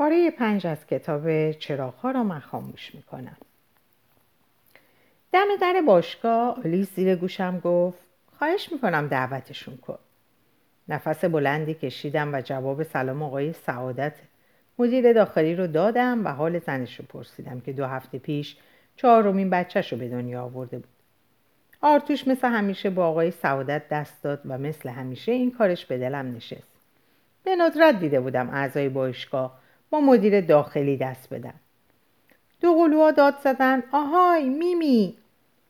پاره پنج از کتاب چراغها را من خاموش می‌کنم. دم در باشگاه آلیس زیر گوشم گفت خواهش می‌کنم دعوتشون کن. نفس بلندی کشیدم و جواب سلام آقای سعادت مدیر داخلی رو دادم و حال زنش رو پرسیدم که دو هفته پیش چهارمین بچهش رو به دنیا آورده بود. آرتوش مثل همیشه با آقای سعادت دست داد و مثل همیشه این کارش به دلم نشست. به ندرت دیده بودم اعضای باشگاه با مدیر داخلی دست بدن دو قلوها داد زدن. آهای میمی.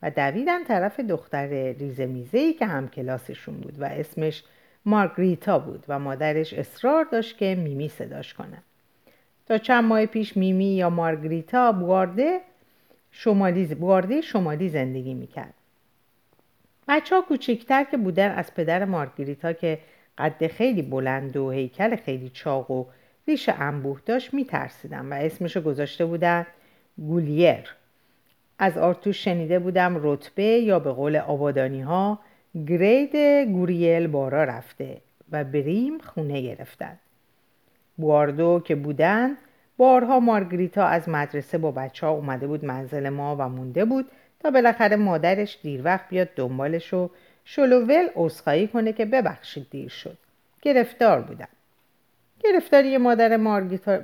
و دویدن طرف دختر ریزه میزه که هم کلاسشون بود و اسمش مارگریتا بود و مادرش اصرار داشت که میمی صداش کنه. تا چند ماه پیش میمی یا مارگریتا بوارده شمالی, بوارده شمالی زندگی می‌کرد. بچه ها کوچکتر که بودن از پدر مارگریتا که قد خیلی بلند و هیکل خیلی چاق و ریش انبوه داشت میترسیدم و اسمشو گذاشته بودن گولیر. از آرتوش شنیده بودم رتبه یا به قول آبادانی ها گرید گوریل بارا رفته و بریم خونه گرفتن. بواردو که بودن بارها مارگریتا از مدرسه با بچه ها اومده بود منزل ما و مونده بود تا بالاخره مادرش دیر وقت بیاد دنبالش و شلوول عذرخواهی کنه که ببخشید دیر شد. گرفتار بودم. گرفتاری مادر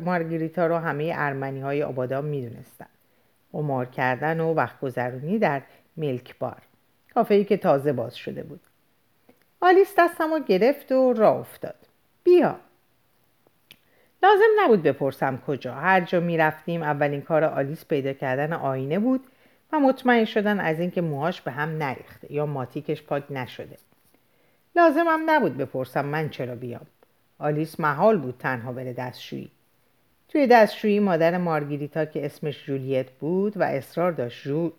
مارگریتا رو همه ارمنی های آبادان می‌دونستن. قمار کردن و وقت گذرونی در میلک بار. کافه که تازه باز شده بود. آلیس دستم رو گرفت و راه افتاد. بیا. لازم نبود بپرسم کجا. هر جا می‌رفتیم اولین کار آلیس پیدا کردن آینه بود و مطمئن شدن از اینکه موهاش به هم نریخته یا ماتیکش پاک نشده. لازمم نبود بپرسم من چرا بیام. آلیس محال بود تنها بره دستشویی. توی دستشویی مادر مارگریتا که اسمش جولیت بود و اصرار داشت جو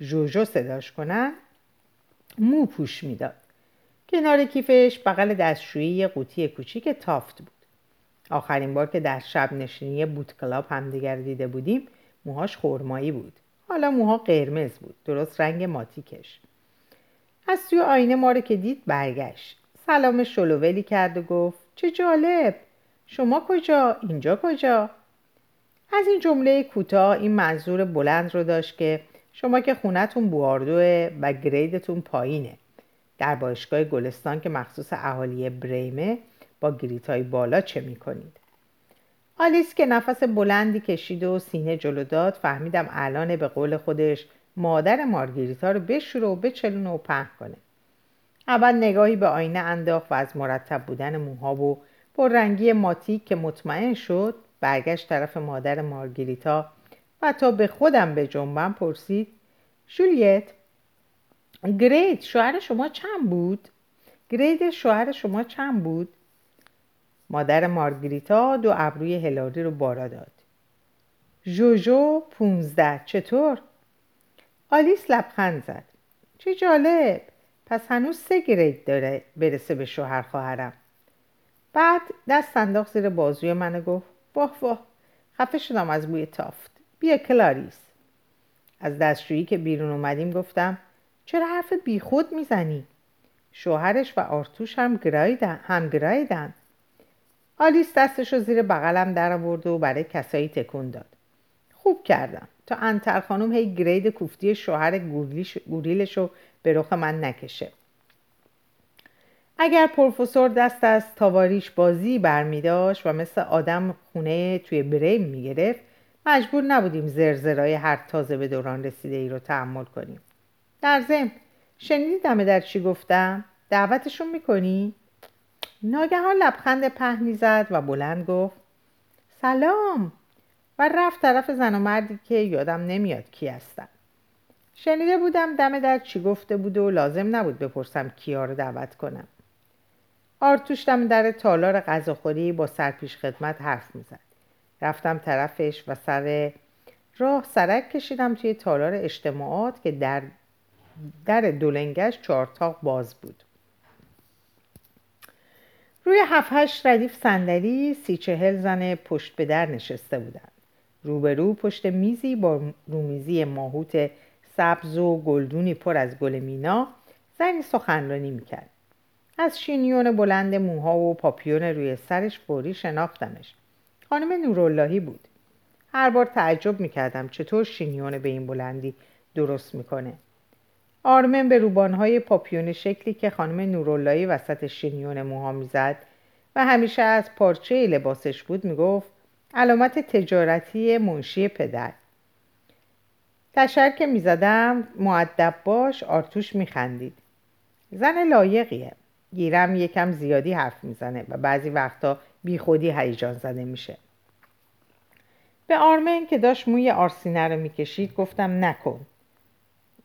جوجو صداش کنن مو پوش می‌داد. کنار کیفش بغل دستشویی یه قوطی کوچیک تافت بود. آخرین بار که در شب نشینی بوت کلاب همدیگر دیده بودیم موهاش خرمایی بود. حالا موها قرمز بود درست رنگ ماتیکش. از توی آینه ما رو که دید برگشت. سلام شلوولی کرد و گفت چه جالب. شما کجا؟ اینجا کجا؟ از این جمله کوتاه این منظور بلند رو داشت که شما که خونتون بواردوه و گریدتون پایینه. در باشگاه گلستان که مخصوص اهالی بریمه با گریت بالا چه می‌کنید؟ آلیس که نفس بلندی کشید و سینه جلو داد فهمیدم الان به قول خودش مادر مارگریتا رو بشوره و بچلونه و پهن کنه. اول نگاهی به آینه انداخت و از مرتب بودن موها و رنگی ماتیک که مطمئن شد برگشت طرف مادر مارگریتا و تا به خودم به جنبم پرسید جولیت گرید شوهر شما چند بود؟ گرید شوهر شما چند بود؟ مادر مارگریتا دو ابروی هلاری رو بارا داد جوجو پونزده چطور؟ آلیس لبخند زد چه جالب پس هنوز سه گرید داره برسه به شوهر خواهرم. بعد دست انداخت زیر بازوی من گفت واه واه خفه شدم از بوی تافت. بیا کلاریس. از دستشویی که بیرون اومدیم گفتم چرا حرف بیخود می‌زنی؟ شوهرش و آرتوش هم گرایدن هم گرایدن. آلیس دستش رو زیر بغلم در آورد و برای کسایی تکون داد. خوب کردم. تا انتر خانم هی گرید کوفتی شوهر گوریلش رو به رخ من نکشه اگر پروفسور دست از تاواریش بازی برمیداشت و مثل آدم خونه توی بریم می‌گرفت مجبور نبودیم زرزرای هر تازه به دوران رسیده ای رو تحمل کنیم در ضمن شنیدی دمه در چی گفتم؟ دعوتشون می‌کنی؟ ناگهان لبخند پهنی زد و بلند گفت سلام و رفت طرف زن و مردی که یادم نمیاد کی هستن شنیده بودم دم در چی گفته بود و لازم نبود بپرسم کیا رو دعوت کنم. آرتوش دم در تالار غذاخوری با سرپیش خدمت حرف می‌زد. رفتم طرفش و سر راه سرک کشیدم توی تالار اجتماعات که در در دولنگش چارتاق باز بود. روی هفت هشت ردیف صندلی سی چهل زن پشت به در نشسته بودند. روبرو پشت میزی با رومیزی ماهوت سبز و گلدونی پر از گل مینا زنی سخنرانی می‌کرد. از شینیون بلند موها و پاپیون روی سرش فوری شناختمش. خانم نوراللهی بود. هر بار تعجب می‌کردم چطور شینیون به این بلندی درست می‌کنه. آرمن به روبانهای پاپیون شکلی که خانم نوراللهی وسط شینیون موها می‌زد و همیشه از پارچه لباسش بود می‌گفت علامت تجارتی منشی پدر. تشر که می‌زدم معدب باش آرتوش میخندید. زن لایقیه. گیرم یکم زیادی حرف می‌زنه و بعضی وقتا بیخودی هیجان زده میشه. به آرمن که داشت موی آرسینه رو می‌کشید گفتم نکن.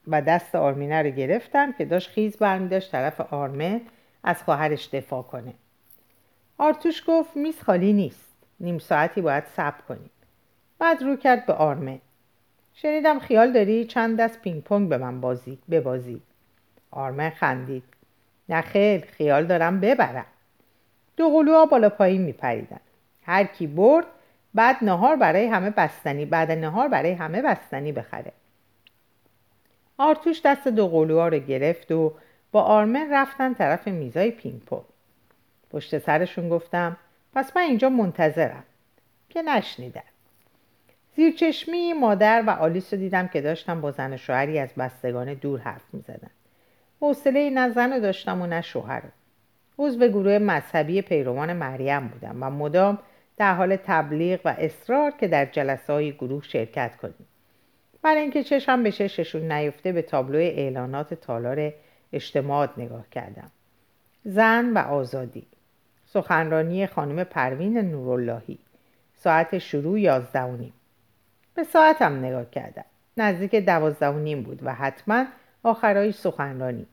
و دست آرمینه رو گرفتم که داشت خیز برمیداشت طرف آرمن از خواهرش دفاع کنه. آرتوش گفت میز خالی نیست. نیم ساعتی باید صبر کنیم. بعد رو کرد به آرمن شنیدم خیال داری چند دست پینگ پونگ به من بازی ببازی. آرمن خندید. نه خیل خیال دارم ببرم. دو قلوها بالا پایین میپریدن. هر کی برد بعد نهار برای همه بستنی بعد نهار برای همه بستنی بخره. آرتوش دست دو قلوها رو گرفت و با آرمن رفتن طرف میزای پینگ پونگ. پشت سرشون گفتم پس من اینجا منتظرم. که نشنیدن. زیرچشمی مادر و آلیس رو دیدم که داشتم با زن شوهری از بستگان دور حرف می‌زدن. حوصله نه زن رو داشتم و نه شوهر. عضو گروه مذهبی پیروان مریم بودم و مدام در حال تبلیغ و اصرار که در جلسه های گروه شرکت کنیم. برای اینکه چشم به چششون نیفته به تابلو اعلانات تالار اجتماعات نگاه کردم. زن و آزادی. سخنرانی خانم پروین نوراللهی. ساعت شروع یازده و نیم. به ساعتم نگاه کردم. نزدیک دوازده و نیم بود و حتما آخرای سخنرانی.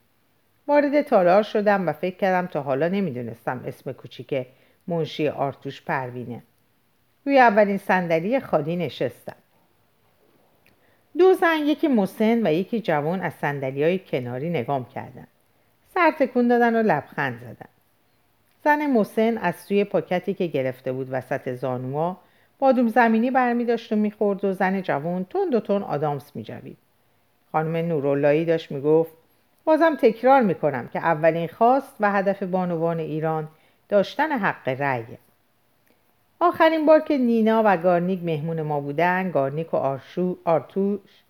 وارد تالار شدم و فکر کردم تا حالا نمی‌دونستم اسم کوچیک منشی آرتوش پروینه. روی اولین صندلی خالی نشستم. دو زن یکی مسن و یکی جوان از سندلی های کناری نگام کردن سر تکون دادن و لبخند زدن. زن مسن از سوی پاکتی که گرفته بود وسط زانوها بادوم زمینی برمی داشت و می‌خورد و زن جوان تند و تند آدامس میجوید خانم نوراللهی داشت می‌گفت بازم تکرار می‌کنم که اولین خواست و هدف بانوان ایران داشتن حق رأی آخرین بار که نینا و گارنیک مهمون ما بودن گارنیک و آرشو، آرتوش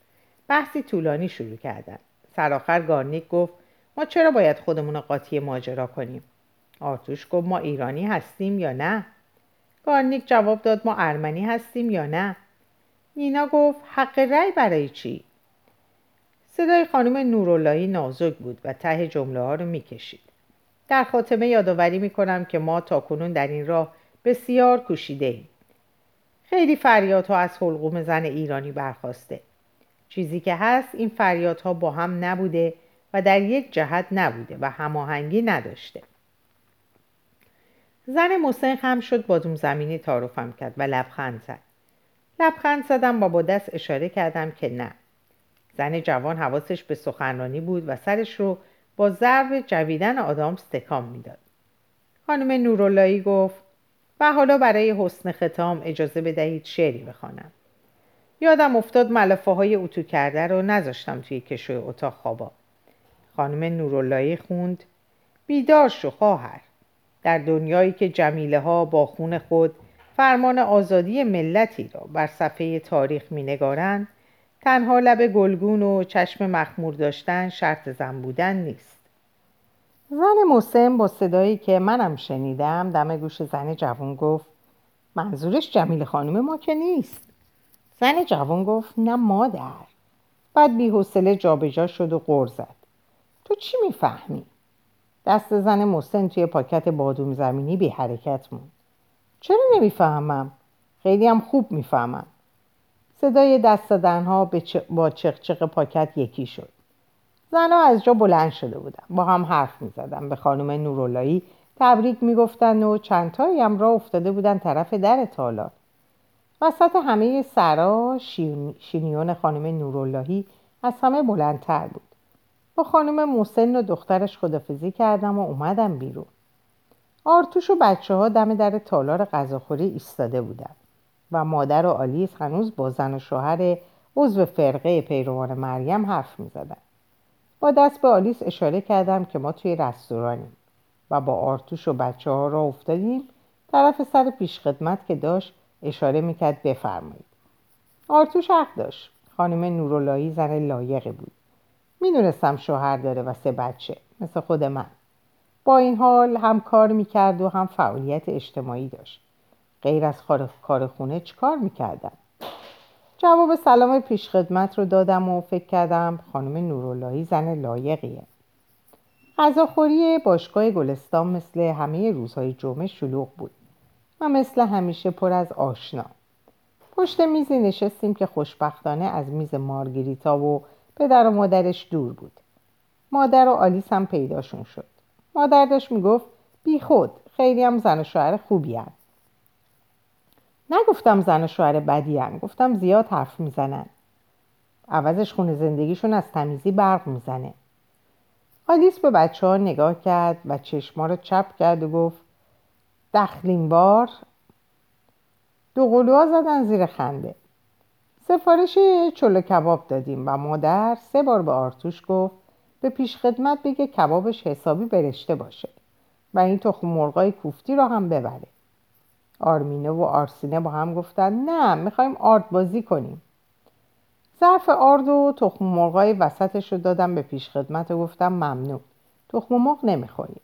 بحثی طولانی شروع کردن. سرآخر گارنیک گفت ما چرا باید خودمون قاطی ماجرا کنیم؟ آرتوش گفت ما ایرانی هستیم یا نه؟ گارنیک جواب داد ما ارمنی هستیم یا نه. نینا گفت حق رأی برای چی؟ صدای خانم نوراللهی نازک بود و ته جمله ها رو می‌کشید. در خاتمه یادآوری می‌کنم که ما تا کنون در این راه بسیار کوشیده ایم. خیلی فریادها از حلقوم زن ایرانی برخواسته. چیزی که هست این فریادها با هم نبوده و در یک جهت نبوده و هماهنگی نداشته. زن مسن خم شد بادوم زمینی تعارفم کرد و لبخند زد. لبخند زدم و با دست اشاره کردم که نه. زن جوان حواسش به سخنرانی بود و سرش رو با ضرب جویدن آدامس تکام می‌داد. خانم نوراللهی گفت و حالا برای حسن ختام اجازه بدهید شعری بخوانم. یادم افتاد ملافه های اتو کرده رو نذاشتم توی کشوی اتاق خوابا. خانم نوراللهی خوند بیدار شو خواهر. در دنیایی که جمیله ها با خون خود فرمان آزادی ملتی را بر صفحه تاریخ می نگارن، تنها لب گلگون و چشم مخمور داشتن شرط زن بودن نیست. زن مسلم با صدایی که منم شنیدم دم گوش زن جوان گفت منظورش جمیل خانم ما که نیست. زن جوان گفت نه مادر. بعد بی حوصله جابجا شد و غر زد. تو چی می‌فهمی؟ دست زن مسن توی پاکت بادوم زمینی بی حرکت موند. چرا نمی‌فهمم؟ خیلی هم خوب می‌فهمم. صدای دست دادنها با چقچق پاکت یکی شد. زنها از جا بلند شده بودن. با هم حرف می زدن. به خانم نوراللهی تبریک می گفتن و چندتایی هم را افتاده بودن طرف در تالار. وسط همه سرا شینیون خانم نوراللهی از همه بلندتر بود. با خانم مسن و دخترش خدافزی کردم و اومدم بیرون. آرتوش و بچه ها دم در تالار غذاخوری ایستاده بودن و مادر و آلیس هنوز با زن و شوهر عضو فرقه پیروان مریم حرف می زدن. با دست به آلیس اشاره کردم که ما توی رستورانیم و با آرتوش و بچه ها را افتادیم. طرف سر پیشخدمت که داشت اشاره می‌کرد بفرمایید. آرتوش حق داشت. خانم نوراللهی زن لایقی بود. می‌دونستم شوهر داره و سه بچه مثل خود من. با این حال هم کار می‌کرد و هم فعالیت اجتماعی داشت. غیر از کار خونه چیکار می‌کردم جواب سلام پیشخدمت رو دادم و فکر کردم خانم نوراللهی زن لایقیه. غذاخوری باشگاه گلستان مثل همه روزهای جمعه شلوغ بود. و مثل همیشه پر از آشنا. پشت میزی نشستیم که خوشبختانه از میز مارگریتا و پدر و مادرش دور بود. مادر و آلیس هم پیداشون شد. مادر داشت می‌گفت بی خود خیلی هم زن و شوهر خوبی هم. نگفتم زن و شوهر بدی هم. گفتم زیاد حرف می‌زنن. عوضش خونه زندگیشون از تمیزی برق می‌زنه. آلیس به بچه ها نگاه کرد و چشما رو چپ کرد و گفت دخلین بار. دو قلوها زدن زیر خنده. سفارش چلو کباب دادیم و مادر سه بار به آرتوش گفت به پیش خدمت بگه کبابش حسابی برشته باشه و این تخم مرغای کوفتی رو هم ببره. آرمینه و آرسینه با هم گفتن نه می‌خوایم آرد بازی کنیم. ظرف آرد و تخم مرغای وسطش رو دادم به پیش خدمت و گفتم ممنون تخم مرغ نمی‌خوریم.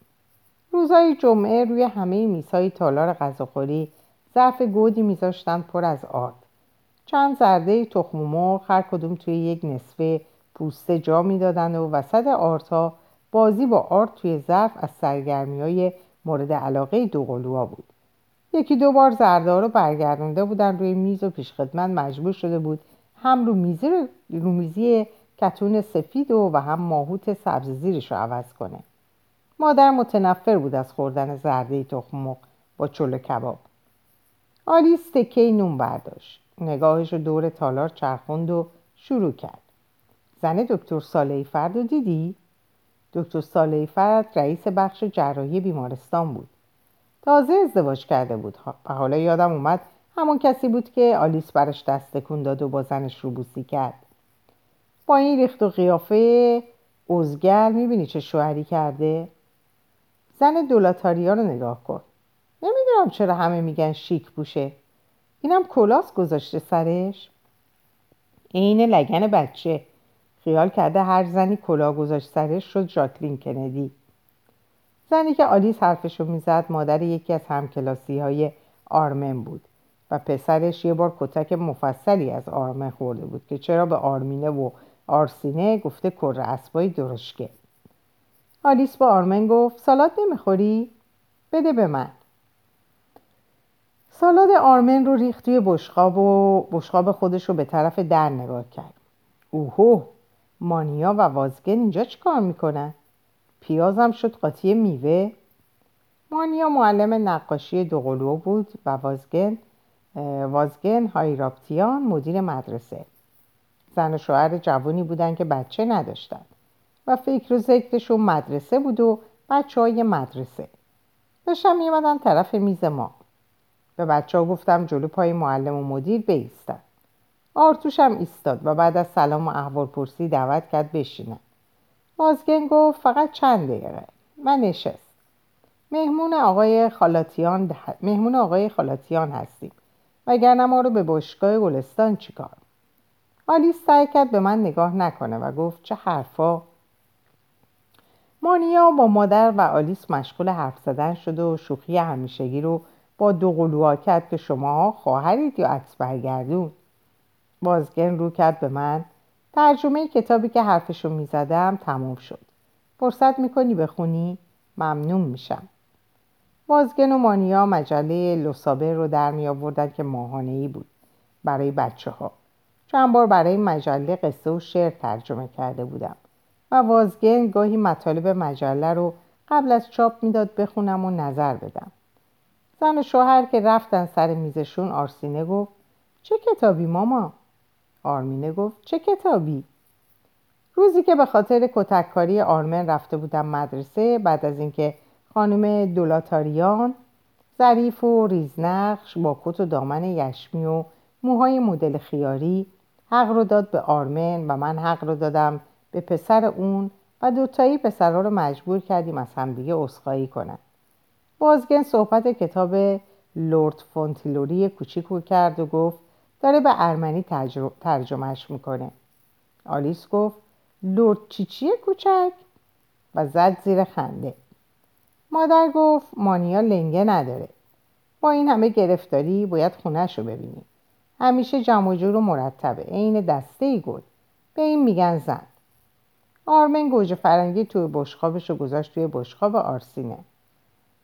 روزای جمعه روی همه میزهای تالار غذاخوری ظرف گودی میذاشتن پر از آرد. چند زرده تخم مرغ هر کدوم توی یک نصفه پوسته جا می‌دادن و وسط آردها بازی با آرد توی ظرف از سرگرمی های مورد علاقه دوقلوها بود. یکی دو بار زرده رو برگردونده بودن روی میز و پیشخدمت مجبور شده بود هم رو میزی, رو میزی کتون سفید و, و هم ماهوت سبز زیرش رو عوض کنه. مادر متنفر بود از خوردن زرده تخم با چلو کباب. آلیس تکه نون برداشت. نگاهش رو دور تالار چرخوند و شروع کرد. زن دکتر سالی فرد رو دیدی؟ دکتر سالی فرد رئیس بخش جراحی بیمارستان بود. تازه ازدواج کرده بود. و حالا یادم اومد همون کسی بود که آلیس براش دست تکون داد و با زنش روبوسی کرد. با این ریخت و قیافه ازگل می‌بینی چه شوهری کرده؟ زن دولاتاریا رو نگاه کن. نمی‌دونم چرا همه میگن شیک بوشه اینم کلاس گذاشته سرش. عین لگن بچه. خیال کرده هر زنی کلاه گذاشت سرش شد جاکلین کندی. زنی که آلیس حرفشو می‌زد مادر یکی از همکلاسی های آرمن بود و پسرش یه بار کتک مفصلی از آرمن خورده بود که چرا به آرمینه و آرسینه گفته کر اسبای درشکه. آلیس با آرمن گفت سالاد نمی‌خوری؟ بده به من. سالاد آرمن رو ریخت توی بشقاب و بشقاب خودش رو به طرف در نگاه کرد. اوهو مانیا و وازگن اینجا چی کار می‌کنن؟ پیازم شد قاطی میوه. مانیا معلم نقاشی دوقلو بود و وازگن وازگن هایراپتیان مدیر مدرسه. زن و شوهر جوانی بودن که بچه نداشتن و فکر و ذکرشون مدرسه بود و بچه های مدرسه. داشتم میمدن طرف میز ما. به بچه ها گفتم جلو پای معلم و مدیر بیستن. آرتوش هم ایستاد و بعد از سلام و احوال پرسی دعوت کرد بشینن مازگن گفت فقط چند دقیقه. من نشست. مهمون آقای خالاتیان مهمون آقای خالاتیان هستیم. وگرنه ما رو به باشگاه گلستان چیکار؟ آلیس سعی کرد به من نگاه نکنه و گفت چه حرفا؟ مانیا با مادر و آلیس مشغول حرف زدن شد و شوخی همیشگی رو با دو قلوها کرد که شما خواهرید یا عکس برگردون. بازگن رو کرد به من. ترجمه کتابی که حرفشو می‌زدم تموم شد. فرصت می‌کنی بخونی؟ ممنون میشم. بازگن و مانیا مجله لوسابر رو در می که ماهانه ای بود برای بچه ها چند بار برای مجله قصه و شعر ترجمه کرده بودم و وازگن گاهی مطالب مجله رو قبل از چاپ می‌داد بخونم و نظر بدم. زن و شوهر که رفتن سر میزشون آرسینه گفت چه کتابی ماما؟ آرمینه گفت چه کتابی؟ روزی که به خاطر کتککاری آرمن رفته بودم مدرسه بعد از اینکه خانم دولاتاریان ظریف و ریزنقش با کت و دامن یشمی و موهای مدل خیاری حق رو داد به آرمن و من حق رو دادم به پسر اون و دوتایی پسرها رو مجبور کردیم از همدیگه اصخایی کنن بازگن صحبت کتاب لورد فونتیلوری کوچیکو کرد و گفت داره به ارمنی ترجمهش می‌کنه. آلیس گفت لورد چیچی کوچک؟ و زد زیر خنده. مادر گفت مانیا لنگه نداره. با این همه گرفتاری باید خونش رو ببینیم همیشه جمع جور و مرتبه عین دسته ای گل. به این میگن زن. آرمن گوجه فرنگی توی بشخابش رو گذاشت توی بشخاب آرسینه.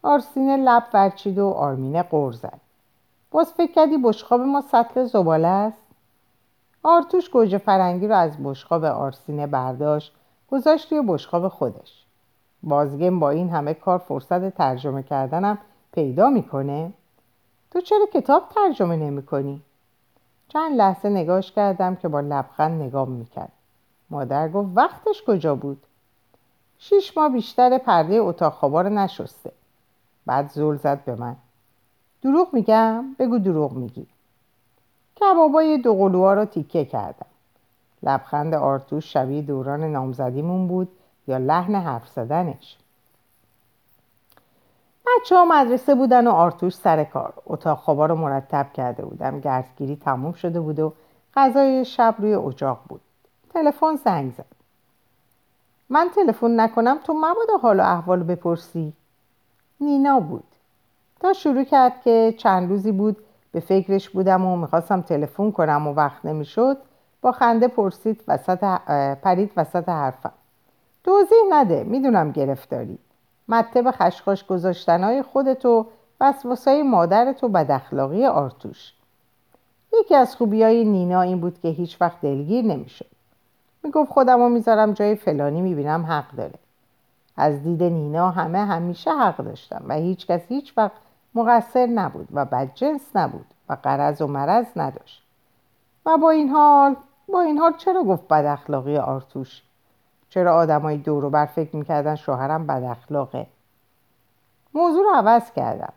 آرسینه لب ورچید و آرمینه قور زد باز فکر کردی بشخاب ما سطل زباله است؟ آرتوش گوجه فرنگی رو از بشخاب آرسینه برداشت گذاشت توی بشخاب خودش. بازگم با این همه کار فرصت ترجمه کردنم پیدا می‌کنه؟ تو چرا کتاب ترجمه نمی کنی؟ چند لحظه نگاش کردم که با لبخند نگاه می‌کرد. مادر گفت وقتش کجا بود؟ شیش ماه بیشتر پرده اتاق خوابا رو نشسته. بعد زل زد به من. دروغ میگم؟ بگو دروغ میگی. کبابای دو قلوها رو تیکه کردم. لبخند آرتوش شبیه دوران نامزدیمون بود یا لحن حرف زدنش. بچه ها مدرسه بودن و آرتوش سر کار. اتاق خوابا رو مرتب کرده بودم. گردگیری تموم شده بود و غذای شب روی اجاق بود. تلفن زنگ زد. من تلفن نکنم تو مبادا حال و احوال بپرسی. نینا بود. تا شروع کرد که چند روزی بود به فکرش بودم و می‌خواستم تلفن کنم و وقت نمی‌شد با خنده پرسید وسط پرید وسط حرفم. توضیح نده می‌دونم گرفتاری. به خشخاش گذاشتنهای خودتو وسواسای مادرتو بد اخلاقی آرتوش. یکی از خوبی های نینا این بود که هیچ وقت دلگیر نمی‌شد. می‌گفت خودم رو می‌ذارم جای فلانی می‌بینم حق داره. از دید نینا همه همیشه حق داشتم و هیچ کس هیچ وقت مقصر نبود و بدجنس نبود و قرض و مرض نداشت. و با این حال با این حال چرا گفت بد اخلاقی آرتوش؟ چرا آدمای دور بر فکر می‌کردن شوهرم بد اخلاقه؟ موضوع رو عوض کردم.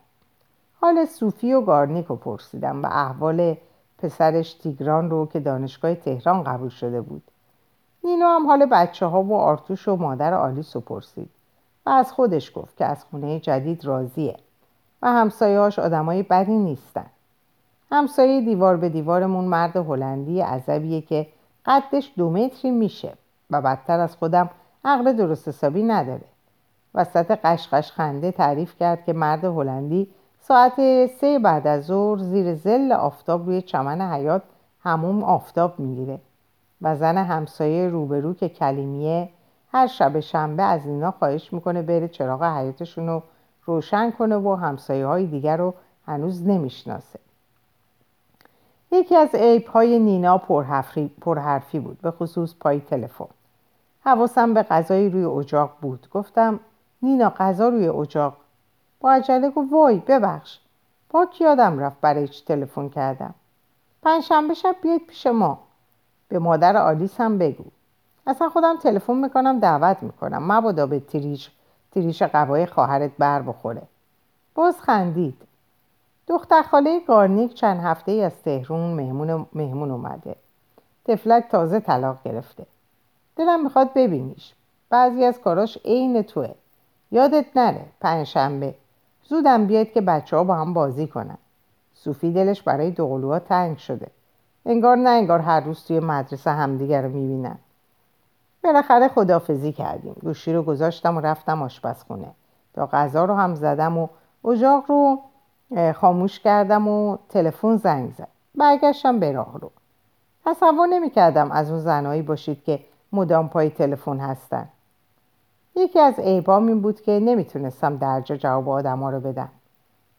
حال صوفی و گارنیک رو پرسیدم و احوال پسرش تیگران رو که دانشگاه تهران قبول شده بود. نینا هم حال بچه ها و آرتوش و مادر آلیس رو پرسید. و از خودش گفت که از خونه جدید راضیه و همسایه هاش آدمای بدی نیستن. همسایه دیوار به دیوارمون مرد هلندی عذبیه که قدش دو متری میشه و بدتر از خودم عقل درست حسابی نداره. وسط قشقش خنده تعریف کرد که مرد هلندی ساعت سه بعد از ظهر زیر زل آفتاب روی چمن حیات هموم آفتاب می‌گیره. و زن همسایه روبرو که کلیمیه هر شب شنبه از اینا خواهش می‌کنه بره چراغ حیاتشون رو روشن کنه و همسایه های دیگر رو هنوز نمی‌شناسه. یکی از عیب های نینا پرحرفی بود به خصوص پای تلفن. حواسم به غذای روی اجاق بود. گفتم نینا غذا روی اجاق. با عجله گفت وای ببخش. پاک یادم رفت برای چی تلفن کردم؟ پنجشنبه شب بیاید پیش ما. به مادر آلیس هم بگو. اصلا خودم تلفن می‌کنم دعوت می‌کنم. مبادا به تریش تریش قوای خواهرت بر بخوره. باز خندید. دختر خاله گارنیک چند هفته ای از تهرون مهمون, مهمون اومده. تفلک تازه طلاق گرفته. دلم می‌خواد ببینیش. بعضی از کاراش عین توه. یادت نره پنجشنبه. زودم بیاید که بچه ها با هم بازی کنن. صوفی دلش برای دوقلوها تنگ شده. انگار نه انگار هر روز توی مدرسه همدیگر رو می‌بینن. بالاخره خدافزی کردیم. گوشی رو گذاشتم و رفتم آشپزخونه. تا غذا رو هم زدم و اجاق رو خاموش کردم و تلفن زنگ زد. برگشتم به راه رو. تصور نمی کردم از اون زنایی باشید که مدام پای تلفن هستن. یکی از عیبام این بود که نمی‌تونستم درجا جواب آدما رو بدم.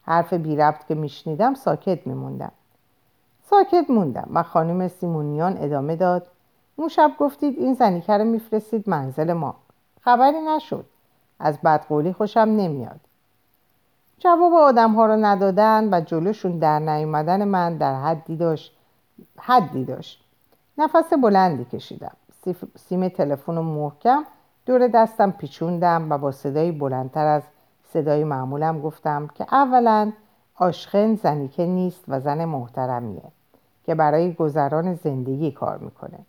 حرف بی ربط که میشنیدم ساکت میموندم. ساکت موندم و خانم سیمونیان ادامه داد. اون شب گفتید این زنیکه رو میفرستید منزل ما. خبری نشد. از بدقولی خوشم نمیاد. جواب آدم ها رو ندادن و جلوشون در نیومدن من در حدی داشت. حدی داشت. نفس بلندی کشیدم. سیم تلفن محکم دور دستم پیچوندم و با صدایی بلندتر از صدای معمولم گفتم که اولا آشخن زنیکه نیست و زن محترمیه. که برای گذران زندگی کار می‌کنه.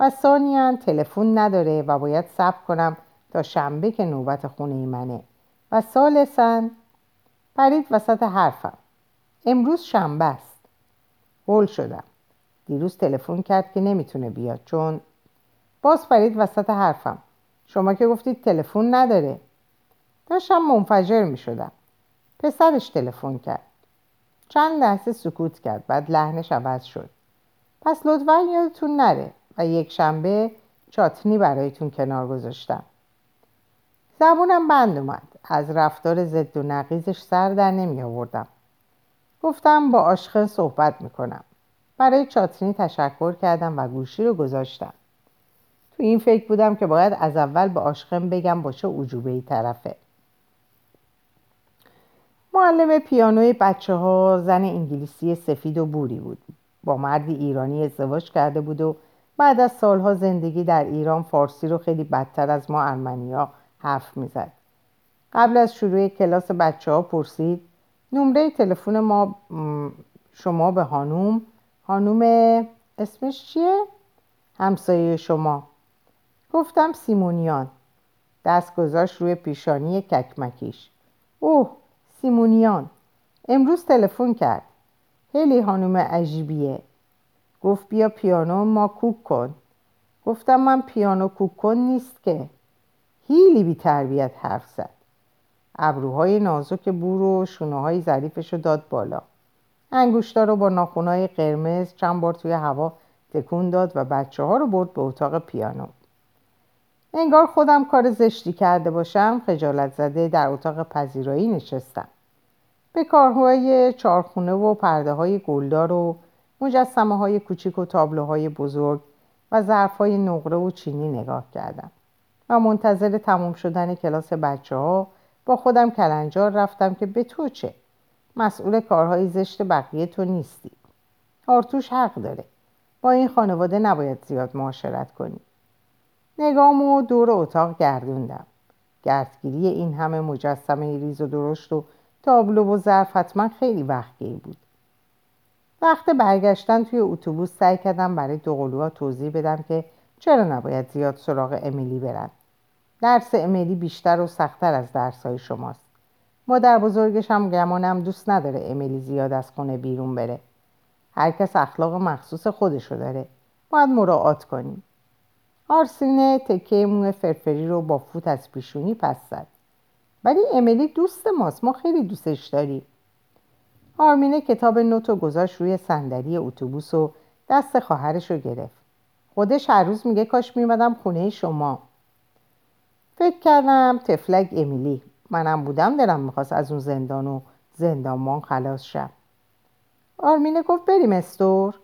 و ثانیا تلفن نداره و باید صبر کنم تا شنبه که نوبت خونه منه. و سالسن پرید وسط حرفم. امروز شنبه است. هول شدم. دیروز تلفن کرد که نمی‌تونه بیاد چون باز فرید وسط حرفم. شما که گفتید تلفن نداره. داشتم منفجر می‌شدم. پسرش تلفن کرد. چند لحظه سکوت کرد بعد لحنش عوض شد. پس لطفا یادتون نره و یک شنبه چاتنی برایتون کنار گذاشتم. زبونم بند اومد. از رفتار ضد و نقیزش سر در نمی آوردم. گفتم با عاشق صحبت می‌کنم. برای چاتنی تشکر کردم و گوشی رو گذاشتم. تو این فکر بودم که باید از اول به عاشقم بگم با چه عجوبه ای طرفه. معلم پیانوی بچه ها زن انگلیسی سفید و بوری بود. با مردی ایرانی ازدواج کرده بود و بعد از سالها زندگی در ایران فارسی رو خیلی بدتر از ما ارمنیا حرف می‌زد. قبل از شروع کلاس بچه ها پرسید نمره تلفن ما شما به هانوم؟ هانوم اسمش چیه؟ همسایه شما. گفتم سیمونیان. دست گذاشت روی پیشانی ککمکیش. اوه سیمونیان. امروز تلفن کرد. خیلی خانم عجیبیه. گفت بیا پیانو ما کوک کن. گفتم من پیانو کوک کن نیست که. هیلی بی تربیت حرف زد. ابروهای نازک بور و شونه های ظریفش رو داد بالا. انگوشتا رو با ناخونهای قرمز چند بار توی هوا تکون داد و بچه ها رو برد به اتاق پیانو. انگار خودم کار زشتی کرده باشم خجالت زده در اتاق پذیرایی نشستم. به کارهای چارخونه و پرده های گلدار و مجسمه های کوچیک و تابلوهای بزرگ و ظرف های نقره و چینی نگاه کردم و منتظر تموم شدن کلاس بچه ها با خودم کلنجار رفتم که به تو چه؟ مسئول کارهای زشت بقیه تو نیستی. آرتوش حق داره. با این خانواده نباید زیاد معاشرت کنی. نگامو دور اتاق گردوندم. گردگیری این همه مجسمه ریز و درشت و تابلو و ظرف حتما خیلی وقتگیر بود. وقت برگشتن توی اتوبوس سعی کردم برای دوقلوها توضیح بدم که چرا نباید زیاد سراغ امیلی برن. درس امیلی بیشتر و سختتر از درسهای شماست. مادر بزرگش هم گمانم دوست نداره امیلی زیاد از خونه بیرون بره. هر کس اخلاق مخصوص خودشو داره. باید مراعات کنیم. آرسینه تکه موه فرفری رو با فوت از پیشونی پس زد. ولی امیلی دوست ماست. ما خیلی دوستش داریم. آرمینه کتاب نوتو گذاشت روی صندلی اتوبوس و دست خواهرش رو گرفت. خودش هر روز میگه کاش میمدم خونه شما. فکر کردم تفلک امیلی. منم بودم دلم می‌خواست از اون زندان و زندانمان خلاص شم. آرمینه گفت بریم استور.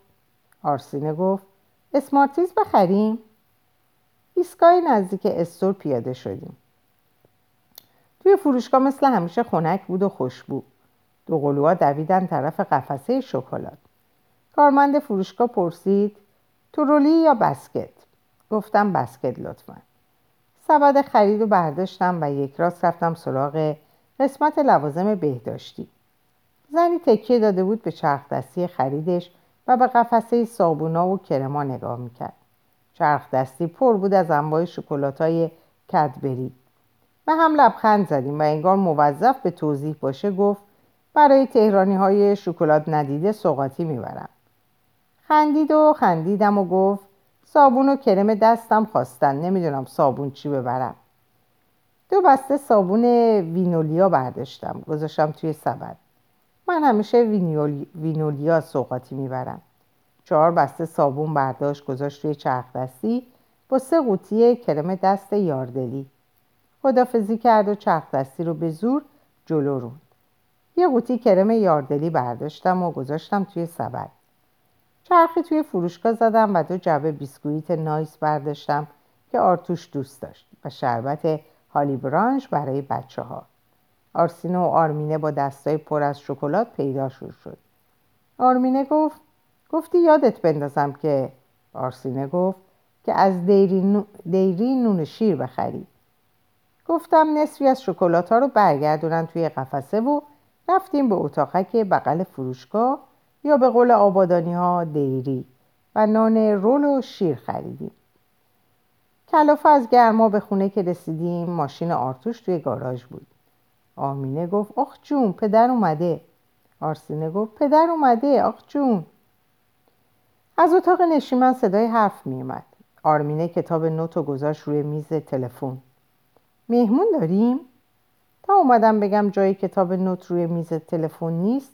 آرسینه گفت اسمارتیز بخریم. ایستگاه نزدیک استور پیاده شدیم. توی فروشگاه مثل همیشه خنک بود و خوشبو دو قلوها دویدن طرف قفسه شکلات. کارمند فروشگاه پرسید ترولی یا بسکت؟ گفتم بسکت لطفا. سبد خرید و برداشتم و یک راست رفتم سراغ قسمت لوازم بهداشتی. زنی تکیه داده بود به چرخ دستی خریدش و به قفسه صابونا و کرما نگاه می‌کرد. چرخ دستی پر بود از انواع شکلات های کدبری. و هم لبخند زدیم و انگار موظف به توضیح باشه گفت برای تهرانی های شکلات ندیده سوقاتی می‌برم. خندید و خندیدم و گفت صابون و کرم دستم خواستن نمی‌دونم صابون چی ببرم. دو بسته صابون وینولیا برداشتم گذاشتم توی سبد. من همیشه وینولیا سوقاتی می‌برم. چهار بسته صابون برداشت گذاشت روی چرخ دستی با سه قوطی کرم دست یاردلی. خدافزی کرد و چرخ دستی رو به زور جلو روند. یه قوطی کرم یاردلی برداشتم و گذاشتم توی سبد. چرخی توی فروشگاه زدم و دو جعبه بیسکویت نایس برداشتم که آرتوش دوست داشت و شربت هالی برانش برای بچه ها آرسینه و آرمینه با دستای پر از شکلات پیدا شد. آرمینه گفت گفتی یادت بندازم که آرسینه گفت که از دیری, دیری نون شیر بخری. گفتم نصفی از شکلات ها رو برگردونن توی قفسه و رفتیم به اتاقک بغل فروشگاه یا به قول آبادانی ها دیری و نان رول و شیر خریدیم. کلافه از گرما به خونه که رسیدیم ماشین آرتوش توی گاراژ بود. آمینه گفت آخ جون پدر اومده. آرسینه گفت پدر اومده آخ جون. از اتاق نشیمن صدای حرف میومد آرمینه کتاب نوتو گذاشت روی میز تلفن. مهمون داریم؟ تا اومدم بگم جای کتاب نوت روی میز تلفن نیست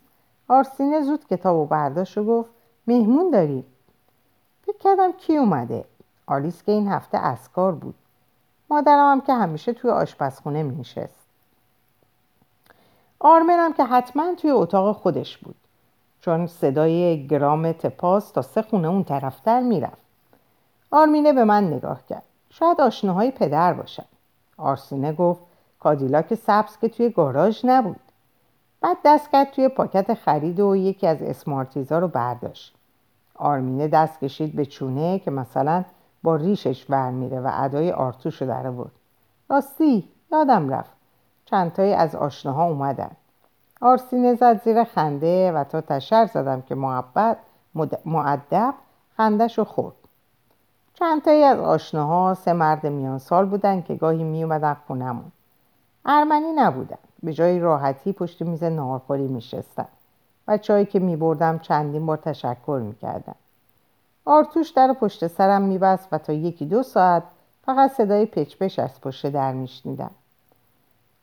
آرسینه زود کتاب و برداشت و گفت مهمون داریم. فکر کردم کی اومده؟ آلیس که این هفته اسکار بود. مادرم هم که همیشه توی آشپزخونه می نشست آرمنم که حتما توی اتاق خودش بود. چون صدای گرام تپاس تا سه خونه اون طرفتر می‌رفت. آرمینه به من نگاه کرد. شاید آشناهای پدر باشن. آرسینه گفت کادیلاک سبز که توی گاراژ نبود. بعد دست کرد توی پاکت خرید و یکی از اسمارتیزا رو برداشت. آرمینه دست کشید به چونه که مثلا با ریشش ور میره و ادای آرتوش رو در بود راستی یادم رفت. چندتایی از آشناها اومدن. آرسینه زد زیر خنده و تا تشر زدم که محبت معدب خندش رو خورد. چندتایی از آشناها سه مرد میان سال بودن که گاهی می اومدن خونمون ارمنی نبودن. به جای راحتی پشت میز نهارخوری میشستن. و چایی که میبردم چندین بار تشکر می‌کردم آرتوش در پشت سرم میبست و تا یکی دو ساعت فقط صدای پچپش از پشت در میشنیدم.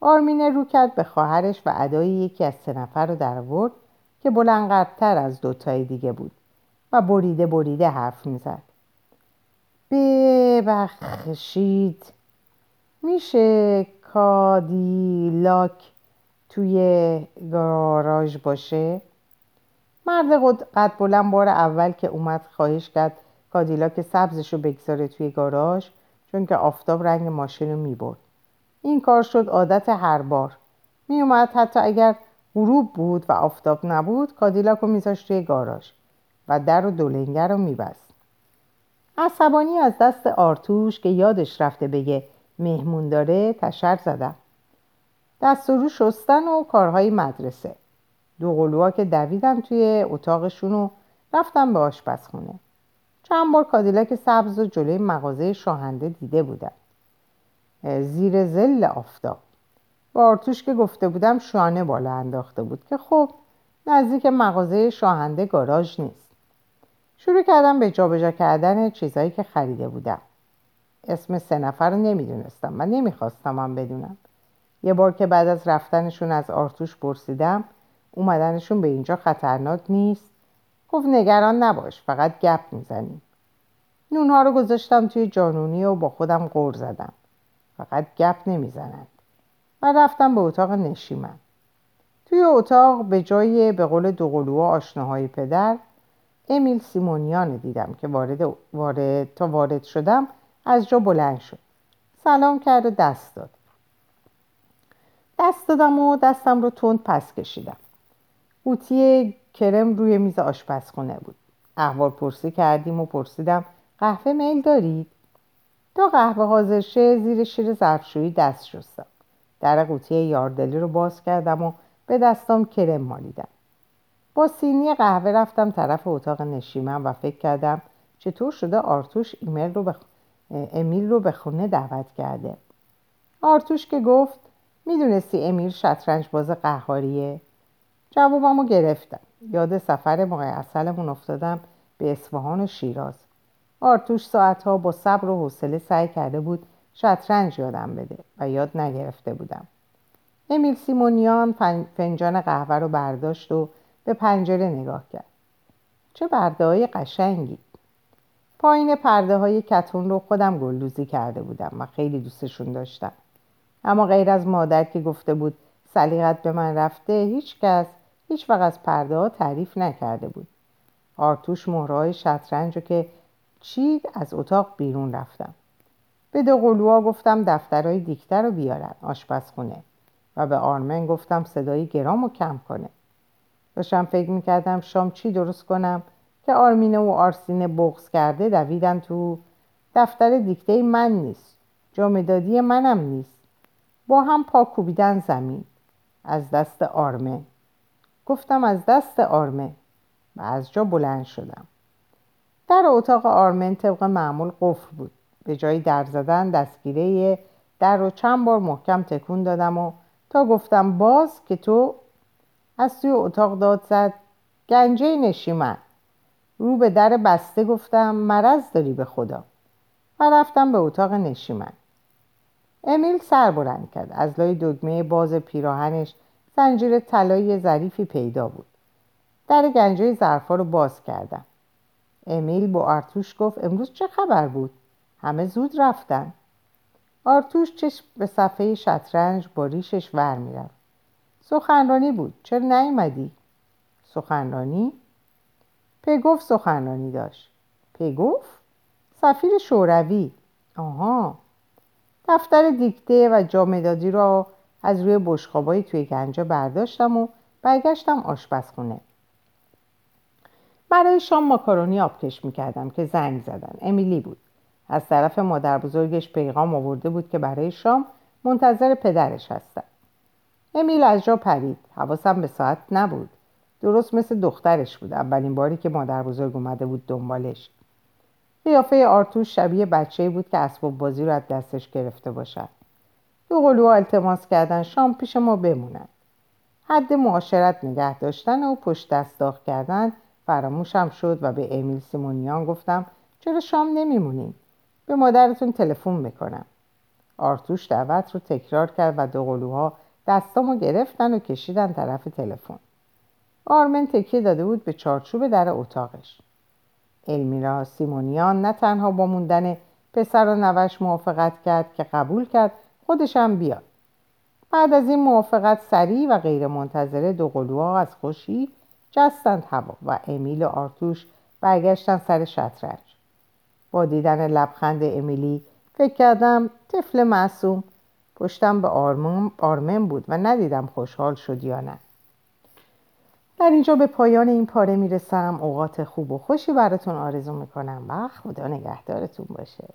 آرمینه رو کرد به خواهرش و ادای یکی از سه نفر رو در ورد که بلندقدرتر از دوتای دیگه بود و بریده بریده حرف می‌زد. ببخشید. میشه کادیلاک توی گاراژ باشه؟ مرد قد بلند بار اول که اومد خواهش کرد کادیلاک سبزش رو بگذاره توی گاراژ چون که آفتاب رنگ ماشین رو می‌برد. این کار شد عادت هر بار. میومد حتی اگر غروب بود و آفتاب نبود کادیلاک رو میذاشت توی گاراژ و در و دولنگر رو میبست. عصبانی از دست آرتوش که یادش رفته بگه مهمون داره تشر زدم دست و رو شستن و کارهای مدرسه. دو قلوها که دویدم توی اتاقشون و رفتم به آشپزخونه. چند بار کادیلک سبز و جلوی مغازه شاهنده دیده بودم زیر زل آفتاب. با آرتوش که گفته بودم شانه بالا انداخته بود که خب نزدیک مغازه شاهنده گاراژ نیست. شروع کردم به جابجا کردن چیزهایی که خریده بودم. اسم سه نفر رو نمی‌دونستم. و نمی‌خواستم هم بدونم. یه بار که بعد از رفتنشون از آرتوش پرسیدم اومدنشون به اینجا خطرناک نیست؟ گفت نگران نباش فقط گپ می‌زنیم. نونها رو گذاشتم توی جانونی و با خودم غور زدم. فقط گپ نمی‌زنند. و رفتم به اتاق نشیمن. توی اتاق به جای به قول دوقلوها آشناهای پدر امیل سیمونیان دیدم که وارد, وارد تا وارد شدم از جا بلند شد. سلام کرد و دست داد. دست دادم و دستم رو تند پس کشیدم. قوطی کرم روی میز آشپزخونه بود. احوال پرسی کردیم و پرسیدم قهوه میل دارید؟ تا قهوه حاضر شه زیر شیر ظرفشویی دست شستم. در قوطی یاردلی رو باز کردم و به دستام کرم مالیدم. با سینی قهوه رفتم طرف اتاق نشیمن و فکر کردم چطور شده آرتوش ایمیل رو به امیل رو به خونه دعوت کرده. آرتوش که گفت می‌دونستی امیل شطرنج باز قهاریه؟ جوابمو گرفتم. یاد سفر ماه اصلمون افتادم به اصفهان و شیراز. آرتوش ساعتها با صبر و حوصله سعی کرده بود شطرنج یادم بده و یاد نگرفته بودم. امیل سیمونیان فنجان قهوه رو برداشت و به پنجره نگاه کرد. چه برده های قشنگی. پایین پرده های کتون رو خودم گلدوزی کرده بودم و خیلی دوستشون داشتم. اما غیر از مادر که گفته بود سلیقت به من رفته هیچ کس هیچ وقت از پرده ها تعریف نکرده بود. آرتوش مهرهای شطرنج رو که چید از اتاق بیرون رفتم. به دو قلوها گفتم دفترهای دیکته رو بیارن آشپزخونه. و به آرمن گفتم صدای گرام و کم کنه. داشتم فکر می‌کردم شام چی درست کنم که آرمینه و آرسینه بغز کرده دویدن تو دفتر دیکته من نیست. جامدادی منم نیست. با هم پا کوبیدن زمین. از دست آرمه. گفتم از دست آرمه. و از جا بلند شدم. در اتاق آرمن طبق معمول قفل بود. به جای در زدن دستگیره در رو چند بار محکم تکون دادم و تا گفتم باز که تو از توی اتاق داد زد. گنجه نشیمن. رو به در بسته گفتم مرض داری به خدا. و رفتم به اتاق نشیمن. امیل سر بلند کرد. از لای دگمه باز پیراهنش زنجیر طلایی ظریفی پیدا بود. در گنجه ظرفا رو باز کردم. امیل با آرتوش گفت امروز چه خبر بود؟ همه زود رفتن. آرتوش چشم به صفحه شطرنج با ریشش ور می‌رفت. سخنرانی بود. چرا نیومدی؟ سخنرانی؟ پگوف سخنرانی داشت. پگوف سفیر شوروی. آها. دفتر دیکته و جامدادی را از روی بشخابایی توی گنجه برداشتم و برگشتم آشپزخونه. برای شام ماکارونی آبکش می‌کردم که زنگ زدن. امیلی بود. از طرف مادر بزرگش پیغام آورده بود که برای شام منتظر پدرش هستم. امیل از جا پرید. حواسم به ساعت نبود. درست مثل دخترش بود. اولین باری که مادر بزرگ اومده بود دنبالش. قیافه آرتوش شبیه بچه بود که اسباب بازی رو از دستش گرفته باشد. دو قلوها التماس کردن. شام پیش ما بمونن. حد معاشرت نگه داشتن و پشت دست داغ کردن فراموشم شد و به امیل سیمونیان گفتم چرا شام نمیمونیم به مادرتون تلفن می‌کنم. آرتوش دعوت رو تکرار کرد و دو قلوها دستامو گرفتن و کشیدن طرف تلفن. آرمن تکیه داده بود به چارچوب در اتاقش. المیرا سیمونیان نه تنها با موندن پسر و نوش موافقت کرد که قبول کرد خودشم بیاد. بعد از این موافقت سریع و غیر منتظره دو قلوها از خوشی جستند هوا و امیل و آرتوش برگشتن سر شطرنج. با دیدن لبخند امیلی فکر کردم طفل معصوم پشتم به آرمن بود و ندیدم خوشحال شد یا نه. در اینجا به پایان این پاره می‌رسم. اوقات خوب و خوشی براتون آرزو می‌کنم. و خدا نگهدارتون باشه.